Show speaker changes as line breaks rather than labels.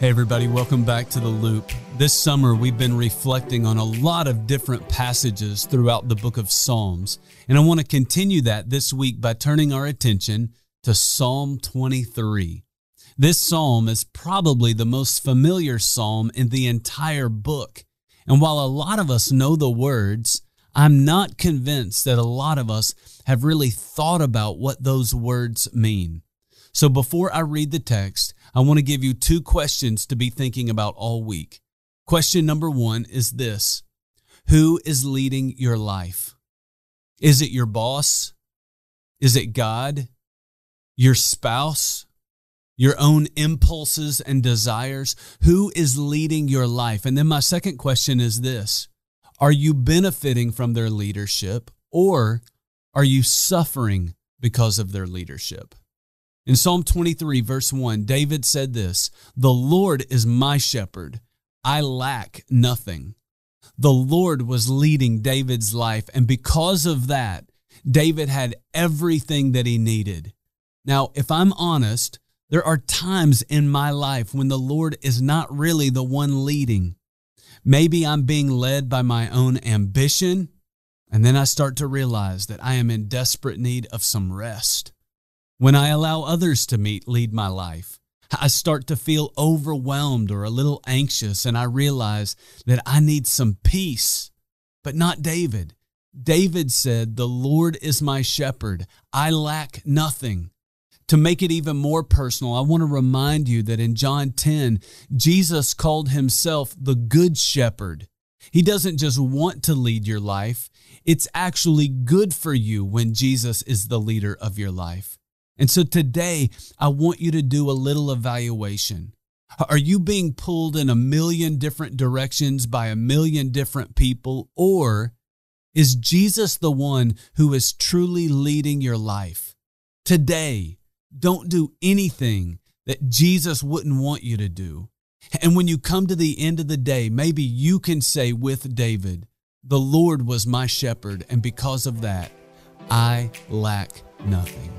Hey, everybody, welcome back to The Loop. This summer, we've been reflecting on a lot of different passages throughout the book of Psalms. And I want to continue that this week by turning our attention to Psalm 23. This psalm is probably the most familiar psalm in the entire book. And while a lot of us know the words, I'm not convinced that a lot of us have really thought about what those words mean. So before I read the text, I want to give you two questions to be thinking about all week. Question number one is this Who is leading your life? Is it your boss? Is it God? Your spouse? Your own impulses and desires? Who is leading your life? And then my second question is this Are you benefiting from their leadership or are you suffering because of their leadership? In Psalm 23, verse 1, David said this The Lord is my shepherd, I lack nothing. The Lord was leading David's life, and because of that, David had everything that he needed. Now, if I'm honest, there are times in my life when the Lord is not really the one leading. Maybe I'm being led by my own ambition, and then I start to realize that I am in desperate need of some rest. When I allow others to meet lead my life, I start to feel overwhelmed or a little anxious, and I realize that I need some peace. But not David. David said, The Lord is my shepherd. I lack nothing. To make it even more personal, I want to remind you that in John 10, Jesus called himself the Good Shepherd. He doesn't just want to lead your life, it's actually good for you when Jesus is the leader of your life. And so today, I want you to do a little evaluation. Are you being pulled in a million different directions by a million different people? Or is Jesus the one who is truly leading your life? Today, don't do anything that Jesus wouldn't want you to do. And when you come to the end of the day, maybe you can say with David, The Lord was my shepherd, and because of that, I lack nothing.